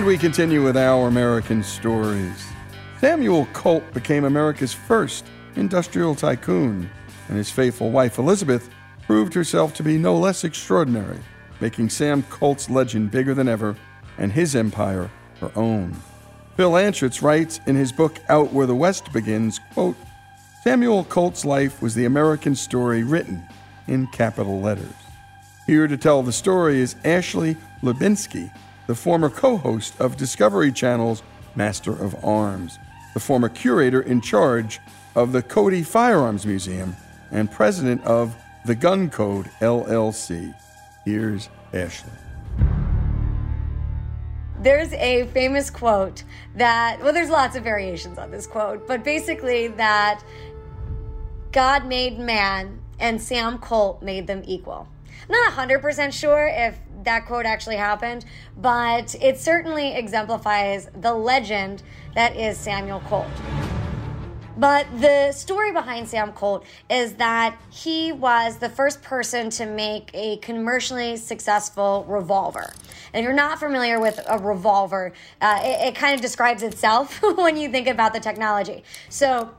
And we continue with our American stories. Samuel Colt became America's first industrial tycoon, and his faithful wife Elizabeth proved herself to be no less extraordinary, making Sam Colt's legend bigger than ever and his empire her own. Phil Anschutz writes in his book Out Where the West Begins, quote, Samuel Colt's life was the American story written in capital letters. Here to tell the story is Ashley Hlebinsky, the former co host of Discovery Channel's Master of Arms, the former curator in charge of the Cody Firearms Museum, and president of the Gun Code LLC. Here's Ashley. There's a famous quote that, well, there's lots of variations on this quote, but basically that God made man and Sam Colt made them equal. I'm not 100% sure if that quote actually happened, but it certainly exemplifies the legend that is Samuel Colt. But the story behind Sam Colt is that he was the first person to make a commercially successful revolver. And if you're not familiar with a revolver, uh, it, it kind of describes itself when you think about the technology. So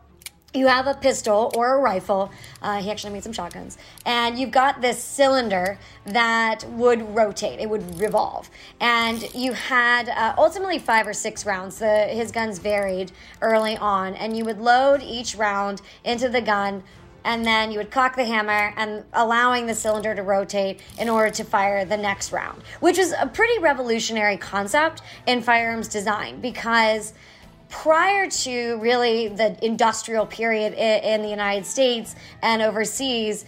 you have a pistol or a rifle. Uh, he actually made some shotguns. And you've got this cylinder that would rotate, it would revolve. And you had uh, ultimately five or six rounds. The, his guns varied early on. And you would load each round into the gun. And then you would cock the hammer and allowing the cylinder to rotate in order to fire the next round, which is a pretty revolutionary concept in firearms design because prior to really the industrial period in, the United States and overseas,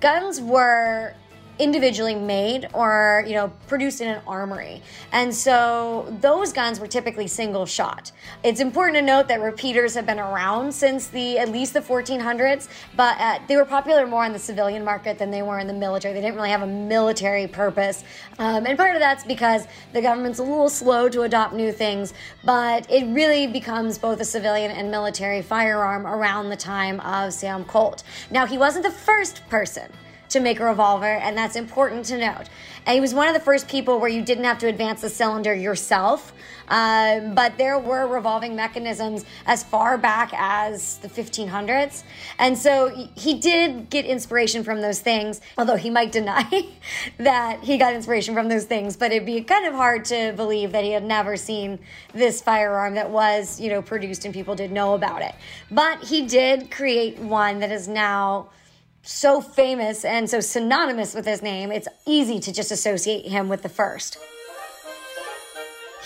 guns were individually made or you know produced in an armory. And so those guns were typically single shot. It's important to note that repeaters have been around since the at least the 1400s but uh, they were popular more in the civilian market than they were in the military. They didn't really have a military purpose. Um, and part of that's because the government's a little slow to adopt new things but it really becomes both a civilian and military firearm around the time of sam colt. Now he wasn't the first person to make a revolver, and that's important to note. And he was one of the first people where you didn't have to advance the cylinder yourself. Um, but there were revolving mechanisms as far back as the 1500s. And so he did get inspiration from those things, although he might deny that he got inspiration from those things. But it'd be kind of hard to believe that he had never seen this firearm that was, you know, produced and people did know about it. But he did create one that is now so famous and so synonymous with his name, it's easy to just associate him with the first.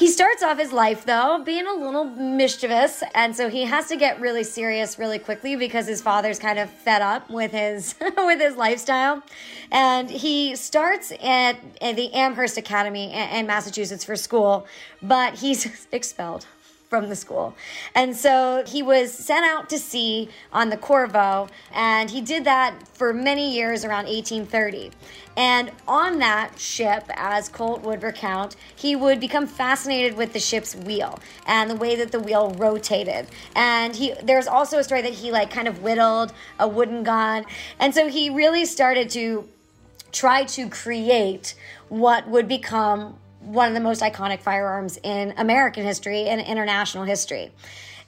He starts off his life though being a little mischievous, and so he has to get really serious really quickly because his father's kind of fed up with his with his lifestyle, and he starts at, at the Amherst Academy in Massachusetts for school, but he's expelled from the school. And so he was sent out to sea on the Corvo, and he did that for many years around 1830. And on that ship, as Colt would recount, he would become fascinated with the ship's wheel and the way that the wheel rotated. And he there's also a story that he like kind of whittled a wooden gun. And so he really started to try to create what would become one of the most iconic firearms in American history and international history.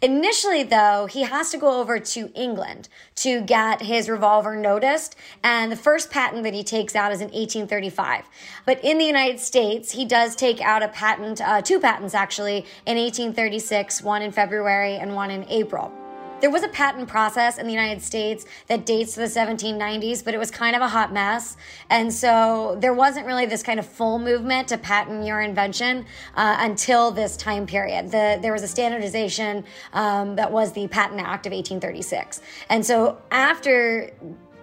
Initially, though, he has to go over to England to get his revolver noticed, and the first patent that he takes out is in 1835. But in the United States, he does take out a patent, uh, two patents actually, in 1836, one in February and one in April. There was a patent process in the United States that dates to the 1790s, but it was kind of a hot mess. And so there wasn't really this kind of full movement to patent your invention uh, until this time period. The, there was a standardization um, that was the Patent Act of 1836. And so after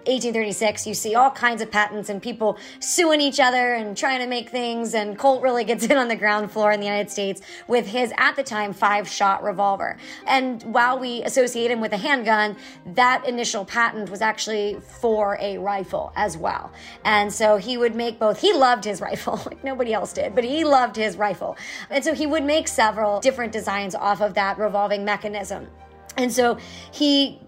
1836, you see all kinds of patents and people suing each other and trying to make things. And Colt really gets in on the ground floor in the United States with his, at the time, five shot revolver. And while we associate him with a handgun, that initial patent was actually for a rifle as well. And so he would make both, he loved his rifle, like nobody else did, but he loved his rifle. And so he would make several different designs off of that revolving mechanism. And so he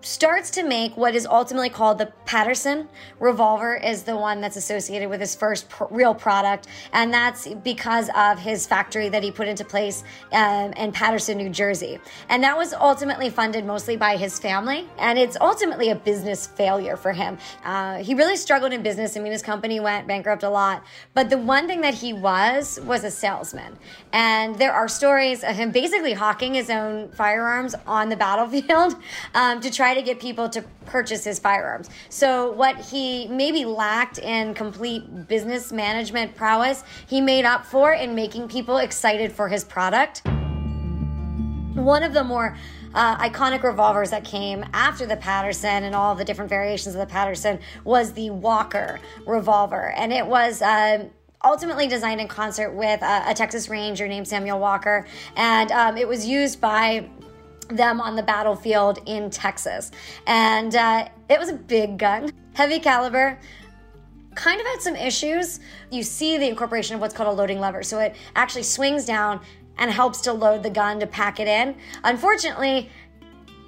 starts to make what is ultimately called the Paterson revolver is the one that's associated with his first pr- real product and that's because of his factory that he put into place um, in Paterson, New Jersey. And that was ultimately funded mostly by his family and it's ultimately a business failure for him. Uh, he really struggled in business. I mean his company went bankrupt a lot. But the one thing that he was was a salesman. And there are stories of him basically hawking his own firearms on the battlefield um, to try try to get people to purchase his firearms. So, what he maybe lacked in complete business management prowess, he made up for in making people excited for his product. One of the more uh, iconic revolvers that came after the Paterson and all the different variations of the Paterson was the Walker revolver. And it was. Uh, ultimately designed in concert with a, a, Texas Ranger named Samuel Walker, and um, it was used by them on the battlefield in Texas. And uh, it was a big gun, heavy caliber. Kind of had some issues. You see the incorporation of what's called a loading lever. So it actually swings down and helps to load the gun to pack it in. Unfortunately,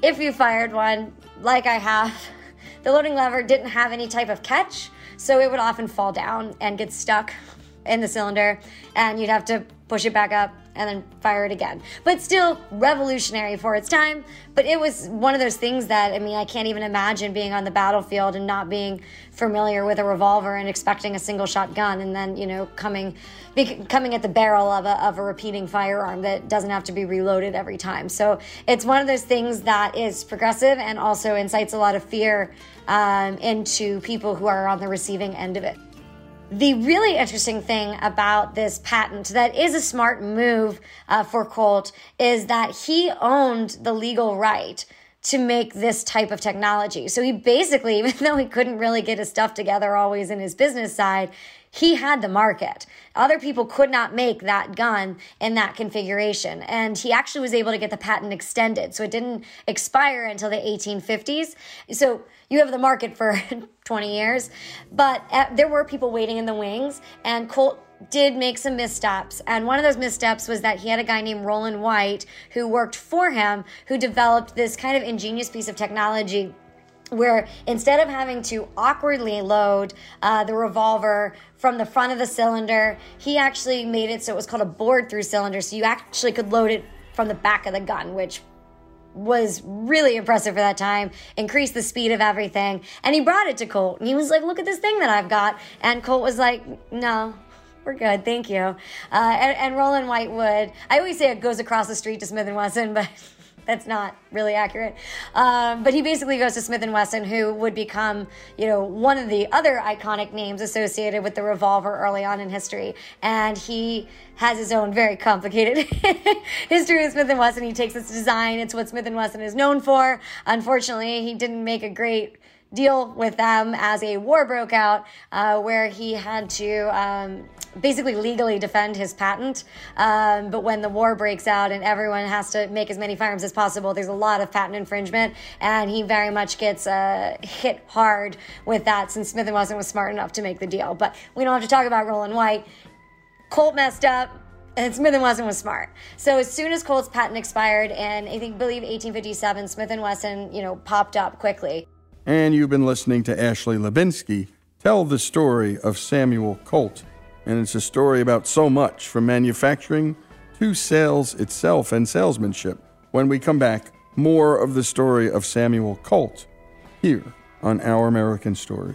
if you fired one, like I have, the loading lever didn't have any type of catch. So it would often fall down and get stuck in the cylinder, and you'd have to push it back up and then fire it again. But still revolutionary for its time. But it was one of those things that, I mean, I can't even imagine being on the battlefield and not being familiar with a revolver and expecting a single shot gun and then, you know, coming coming at the barrel of a, of a repeating firearm that doesn't have to be reloaded every time. So it's one of those things that is progressive and also incites a lot of fear um, into people who are on the receiving end of it. The really interesting thing about this patent that is a smart move uh, for Colt is that he owned the legal right to make this type of technology. So he basically, even though he couldn't really get his stuff together always in his business side, he had the market. Other people could not make that gun in that configuration. And he actually was able to get the patent extended. So it didn't expire until the 1850s. So you have the market for 20 years. But uh, there were people waiting in the wings, and Colt did make some missteps. And one of those missteps was that he had a guy named Rollin White who worked for him who developed this kind of ingenious piece of technology where instead of having to awkwardly load uh, the revolver from the front of the cylinder, he actually made it so it was called a bored through cylinder. So you actually could load it from the back of the gun, which was really impressive for that time, increased the speed of everything. And he brought it to Colt and he was like, Look at this thing that I've got. And Colt was like, No, we're good, thank you. Uh, and, and Rollin Whitewood, I always say it goes across the street to Smith and Wesson, but that's not really accurate. Um, but he basically goes to Smith and Wesson, who would become, you know, one of the other iconic names associated with the revolver early on in history. And he has his own very complicated history with Smith and Wesson. He takes its design; it's what Smith and Wesson is known for. Unfortunately, he didn't make a great deal with them as a war broke out, uh, where he had to um, basically legally defend his patent. Um, but when the war breaks out and everyone has to make as many firearms as possible, there's a lot of patent infringement, and he very much gets uh, hit hard with that since Smith and Wesson was smart enough to make the deal. But we don't have to talk about Rollin White. Colt messed up. And Smith and Wesson was smart. So as soon as Colt's patent expired, and I think believe 1857, Smith and Wesson, you know, popped up quickly. And you've been listening to Ashley Hlebinsky tell the story of Samuel Colt and it's a story about so much from manufacturing to sales itself and salesmanship. When we come back, more of the story of Samuel Colt here on Our American Stories.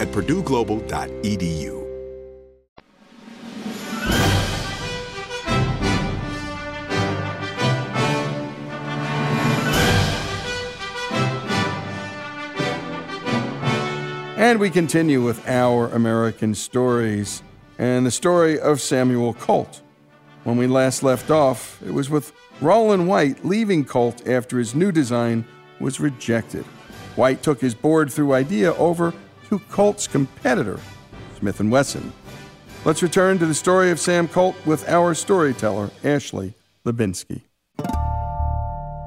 at purdueglobal.edu. And we continue with our American stories and the story of Samuel Colt. When we last left off, it was with Rollin White leaving Colt after his new design was rejected. White took his bored through idea over to Colt's competitor, Smith & Wesson. Let's return to the story of Sam Colt with our storyteller, Ashley Hlebinsky.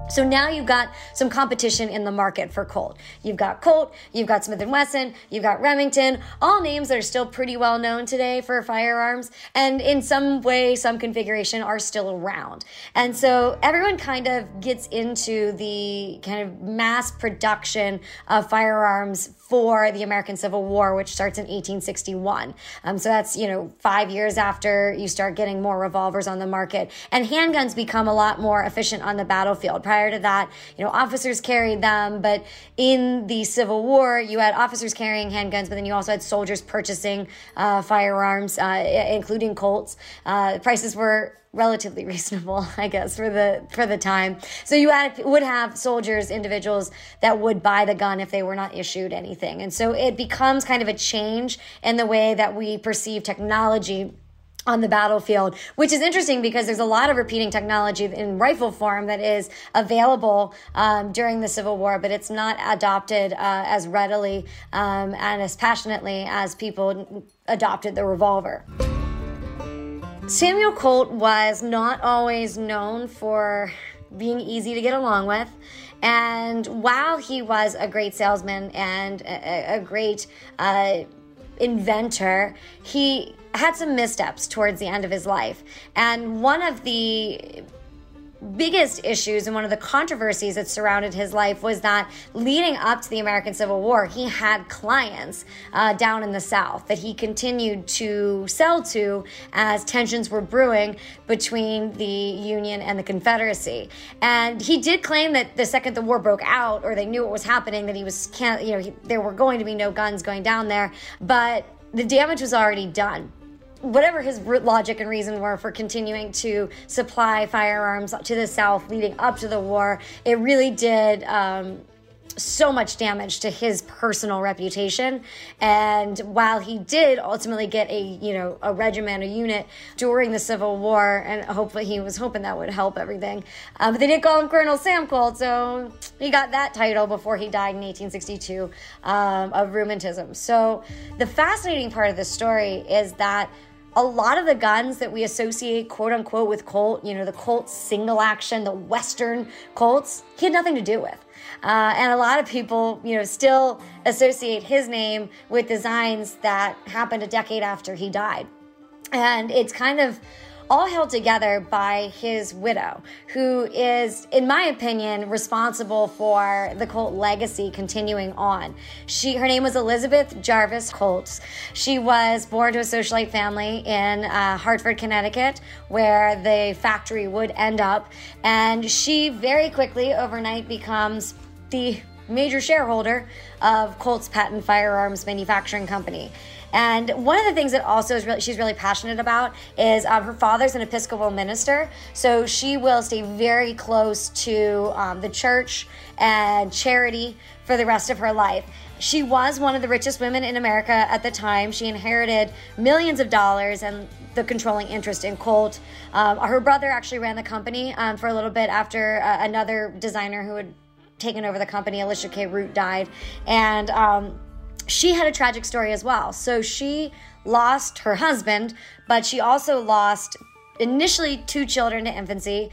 So now you've got some competition in the market for Colt. You've got Colt, you've got Smith & Wesson, you've got Remington, all names that are still pretty well known today for firearms and in some way some configuration are still around. And so everyone kind of gets into the kind of mass production of firearms for the American Civil War, which starts in 1861. Um, so that's, you know, five years after you start getting more revolvers on the market. And handguns become a lot more efficient on the battlefield. Prior to that, you know, officers carried them, but in the Civil War, you had officers carrying handguns, but then you also had soldiers purchasing uh, firearms, uh, including Colts. Uh, prices were relatively reasonable, I guess, for the for the time. So you had, would have soldiers, individuals that would buy the gun if they were not issued anything, and so it becomes kind of a change in the way that we perceive technology on the battlefield, which is interesting because there's a lot of repeating technology in rifle form that is available um, during the Civil War, but it's not adopted uh, as readily um, and as passionately as people adopted the revolver. Samuel Colt was not always known for being easy to get along with. And while he was a great salesman and a, a great uh, inventor, he had some missteps towards the end of his life. And one of the biggest issues and one of the controversies that surrounded his life was that leading up to the American Civil War, he had clients uh, down in the South that he continued to sell to as tensions were brewing between the Union and the Confederacy. And he did claim that the second the war broke out, or they knew what was happening, that he was you know, he, there were going to be no guns going down there, but the damage was already done whatever his logic and reason were for continuing to supply firearms to the South leading up to the war, it really did um, so much damage to his personal reputation. And while he did ultimately get a, you know, a regiment, a unit during the Civil War, and hopefully he was hoping that would help everything. But they did call him Colonel Sam Colt, so he got that title before he died in 1862 um, of rheumatism. So the fascinating part of the story is that a lot of the guns that we associate quote unquote with Colt, you know, the Colt single action, the Western Colts, he had nothing to do with. Uh, and a lot of people, you know, still associate his name with designs that happened a decade after he died. And it's kind of all held together by his widow, who is, in my opinion, responsible for the Colt legacy continuing on. She, her name was Elizabeth Jarvis Colt. She was born to a socialite family in uh, Hartford, Connecticut, where the factory would end up, and she very quickly, overnight, becomes the major shareholder of Colt's Patent Firearms Manufacturing Company. And one of the things that also is really, she's really passionate about is um, her father's an Episcopal minister, so she will stay very close to um, the church and charity for the rest of her life. She was one of the richest women in America at the time. She inherited millions of dollars and the controlling interest in Colt. Um, her brother actually ran the company um, for a little bit after uh, another designer who had taken over the company, Elisha K. Root, died. And um, she had a tragic story as well. So she lost her husband, but she also lost initially two children to infancy.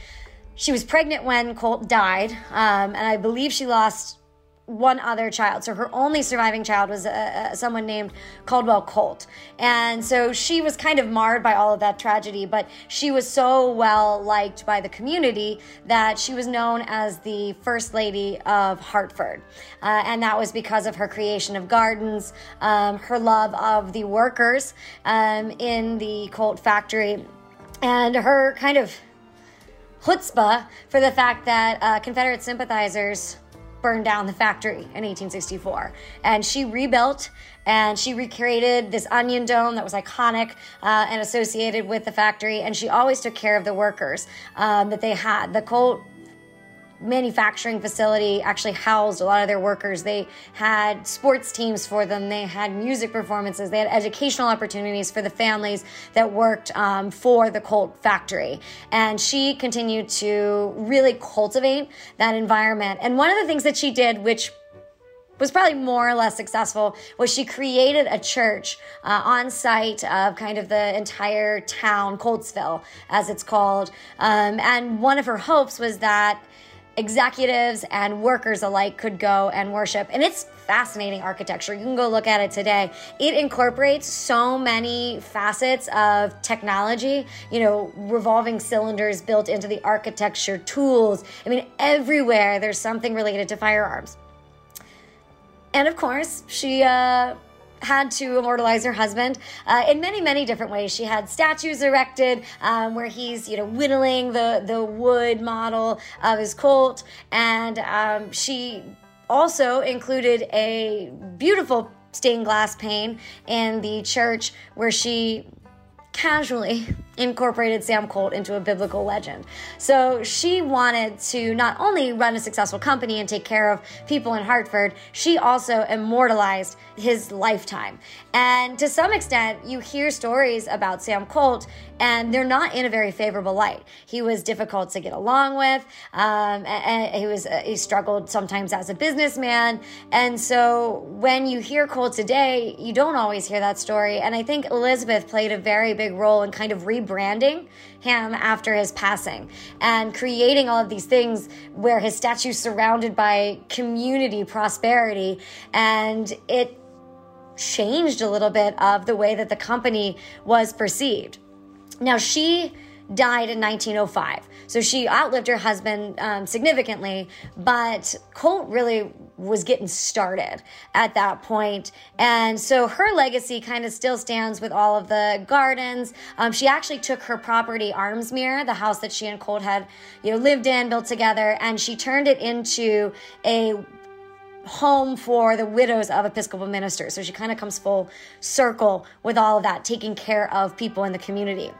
She was pregnant when Colt died, um, and I believe she lost one other child. So her only surviving child was uh, uh, someone named Caldwell Colt. And so she was kind of marred by all of that tragedy, but she was so well liked by the community that she was known as the First Lady of Hartford. Uh, and that was because of her creation of gardens, um, her love of the workers um, in the Colt factory, and her kind of chutzpah for the fact that uh, Confederate sympathizers burned down the factory in 1864. And she rebuilt and she recreated this onion dome that was iconic uh, and associated with the factory. And she always took care of the workers um, that they had. The Colt manufacturing facility actually housed a lot of their workers. They had sports teams for them. They had music performances. They had educational opportunities for the families that worked um, for the Colt factory. And she continued to really cultivate that environment. And one of the things that she did, which was probably more or less successful was she created a church uh, on site of kind of the entire town coltsville as it's called um, and one of her hopes was that executives and workers alike could go and worship. And it's fascinating architecture. You can go look at it today. It incorporates so many facets of technology, you know, revolving cylinders built into the architecture, tools. I mean, everywhere there's something related to firearms. And of course, she uh, had to immortalize her husband uh, in many, many different ways. She had statues erected um, where he's, you know, whittling the the wood model of his Colt, and um, she also included a beautiful stained glass pane in the church where she casually incorporated Sam Colt into a biblical legend. So she wanted to not only run a successful company and take care of people in Hartford, she also immortalized his lifetime. And to some extent, you hear stories about Sam Colt, and they're not in a very favorable light. He was difficult to get along with. Um, and he was uh, he struggled sometimes as a businessman. And so when you hear Colt today, you don't always hear that story. And I think Elizabeth played a very big role in kind of rebranding him after his passing and creating all of these things where his statue surrounded by community prosperity and it changed a little bit of the way that the company was perceived. Now, she died in 1905. So she outlived her husband um, significantly, but Colt really was getting started at that point. And so her legacy kind of still stands with all of the gardens. Um, she actually took her property, Armsmear, the house that she and Colt had, you know, lived in, built together, and she turned it into a home for the widows of Episcopal ministers. So she kind of comes full circle with all of that, taking care of people in the community.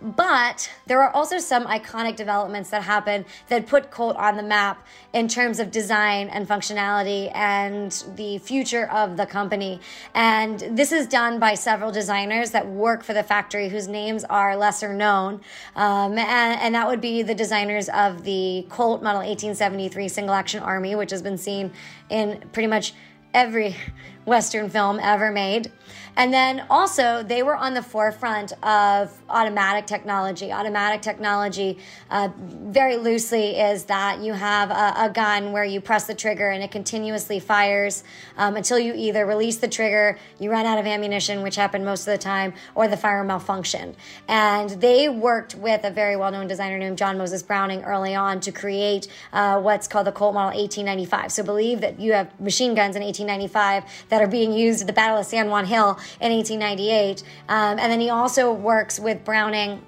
But there are also some iconic developments that happen that put Colt on the map in terms of design and functionality and the future of the company. And this is done by several designers that work for the factory whose names are lesser known. Um, and, and that would be the designers of the Colt Model 1873 Single Action Army, which has been seen in pretty much every Western film ever made. And then also, they were on the forefront of automatic technology. Automatic technology, uh, very loosely, is that you have a, a, gun where you press the trigger and it continuously fires um, until you either release the trigger, you run out of ammunition, which happened most of the time, or the fire malfunctioned. And they worked with a very well known designer named John Moses Browning early on to create uh, what's called the Colt Model 1895. So believe that you have machine guns in 1895 that are being used at the Battle of San Juan Hill in 1898. Um, and then he also works with Browning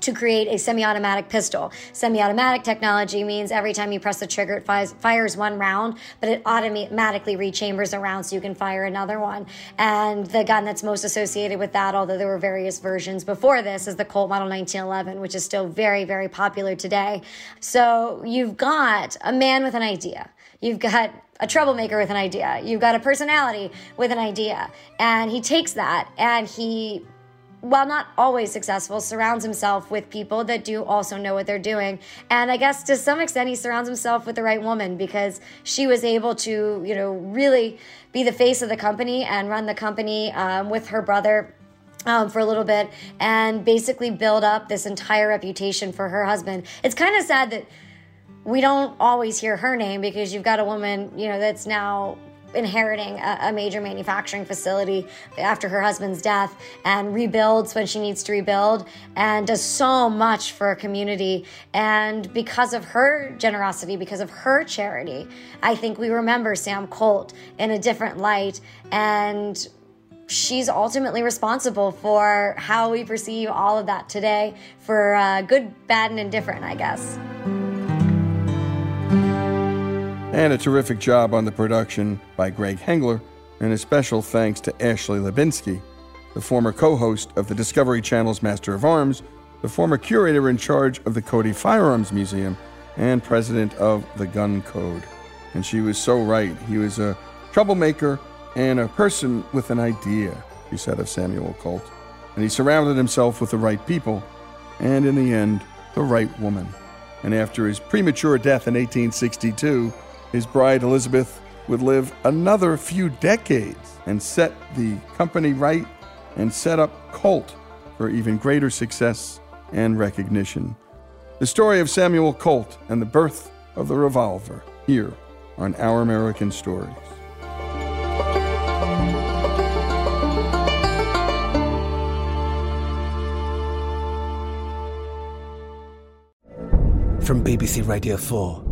to create a semi-automatic pistol. Semi-automatic technology means every time you press the trigger, it fires, fires one round, but it automatically rechambers a round so you can fire another one. And the gun that's most associated with that, although there were various versions before this, is the Colt Model 1911, which is still very, very popular today. So you've got a man with an idea. You've got a troublemaker with an idea. You've got a personality with an idea. And he takes that and he, while not always successful, surrounds himself with people that do also know what they're doing. And I guess to some extent, he surrounds himself with the right woman because she was able to, you know, really be the face of the company and run the company um, with her brother. Um, for a little bit and basically build up this entire reputation for her husband. It's kind of sad that we don't always hear her name because you've got a woman, you know, that's now inheriting a, a, major manufacturing facility after her husband's death and rebuilds when she needs to rebuild and does so much for a community. And because of her generosity, because of her charity, I think we remember Sam Colt in a different light. And she's ultimately responsible for how we perceive all of that today for uh, good, bad, and indifferent, I guess. And a terrific job on the production by Greg Hengler, and a special thanks to Ashley Hlebinsky, the former co host of the Discovery Channel's Master of Arms, the former curator in charge of the Cody Firearms Museum, and president of the Gun Code. And she was so right. He was a troublemaker and a person with an idea, she said of Samuel Colt. And he surrounded himself with the right people, and in the end, the right woman. And after his premature death in 1862, his bride Elizabeth would live another few decades and set the company right and set up Colt for even greater success and recognition. The story of Samuel Colt and the birth of the revolver here on Our American Stories. From BBC Radio 4,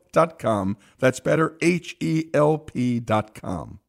betterhelp.com. That's better, H E L P.com.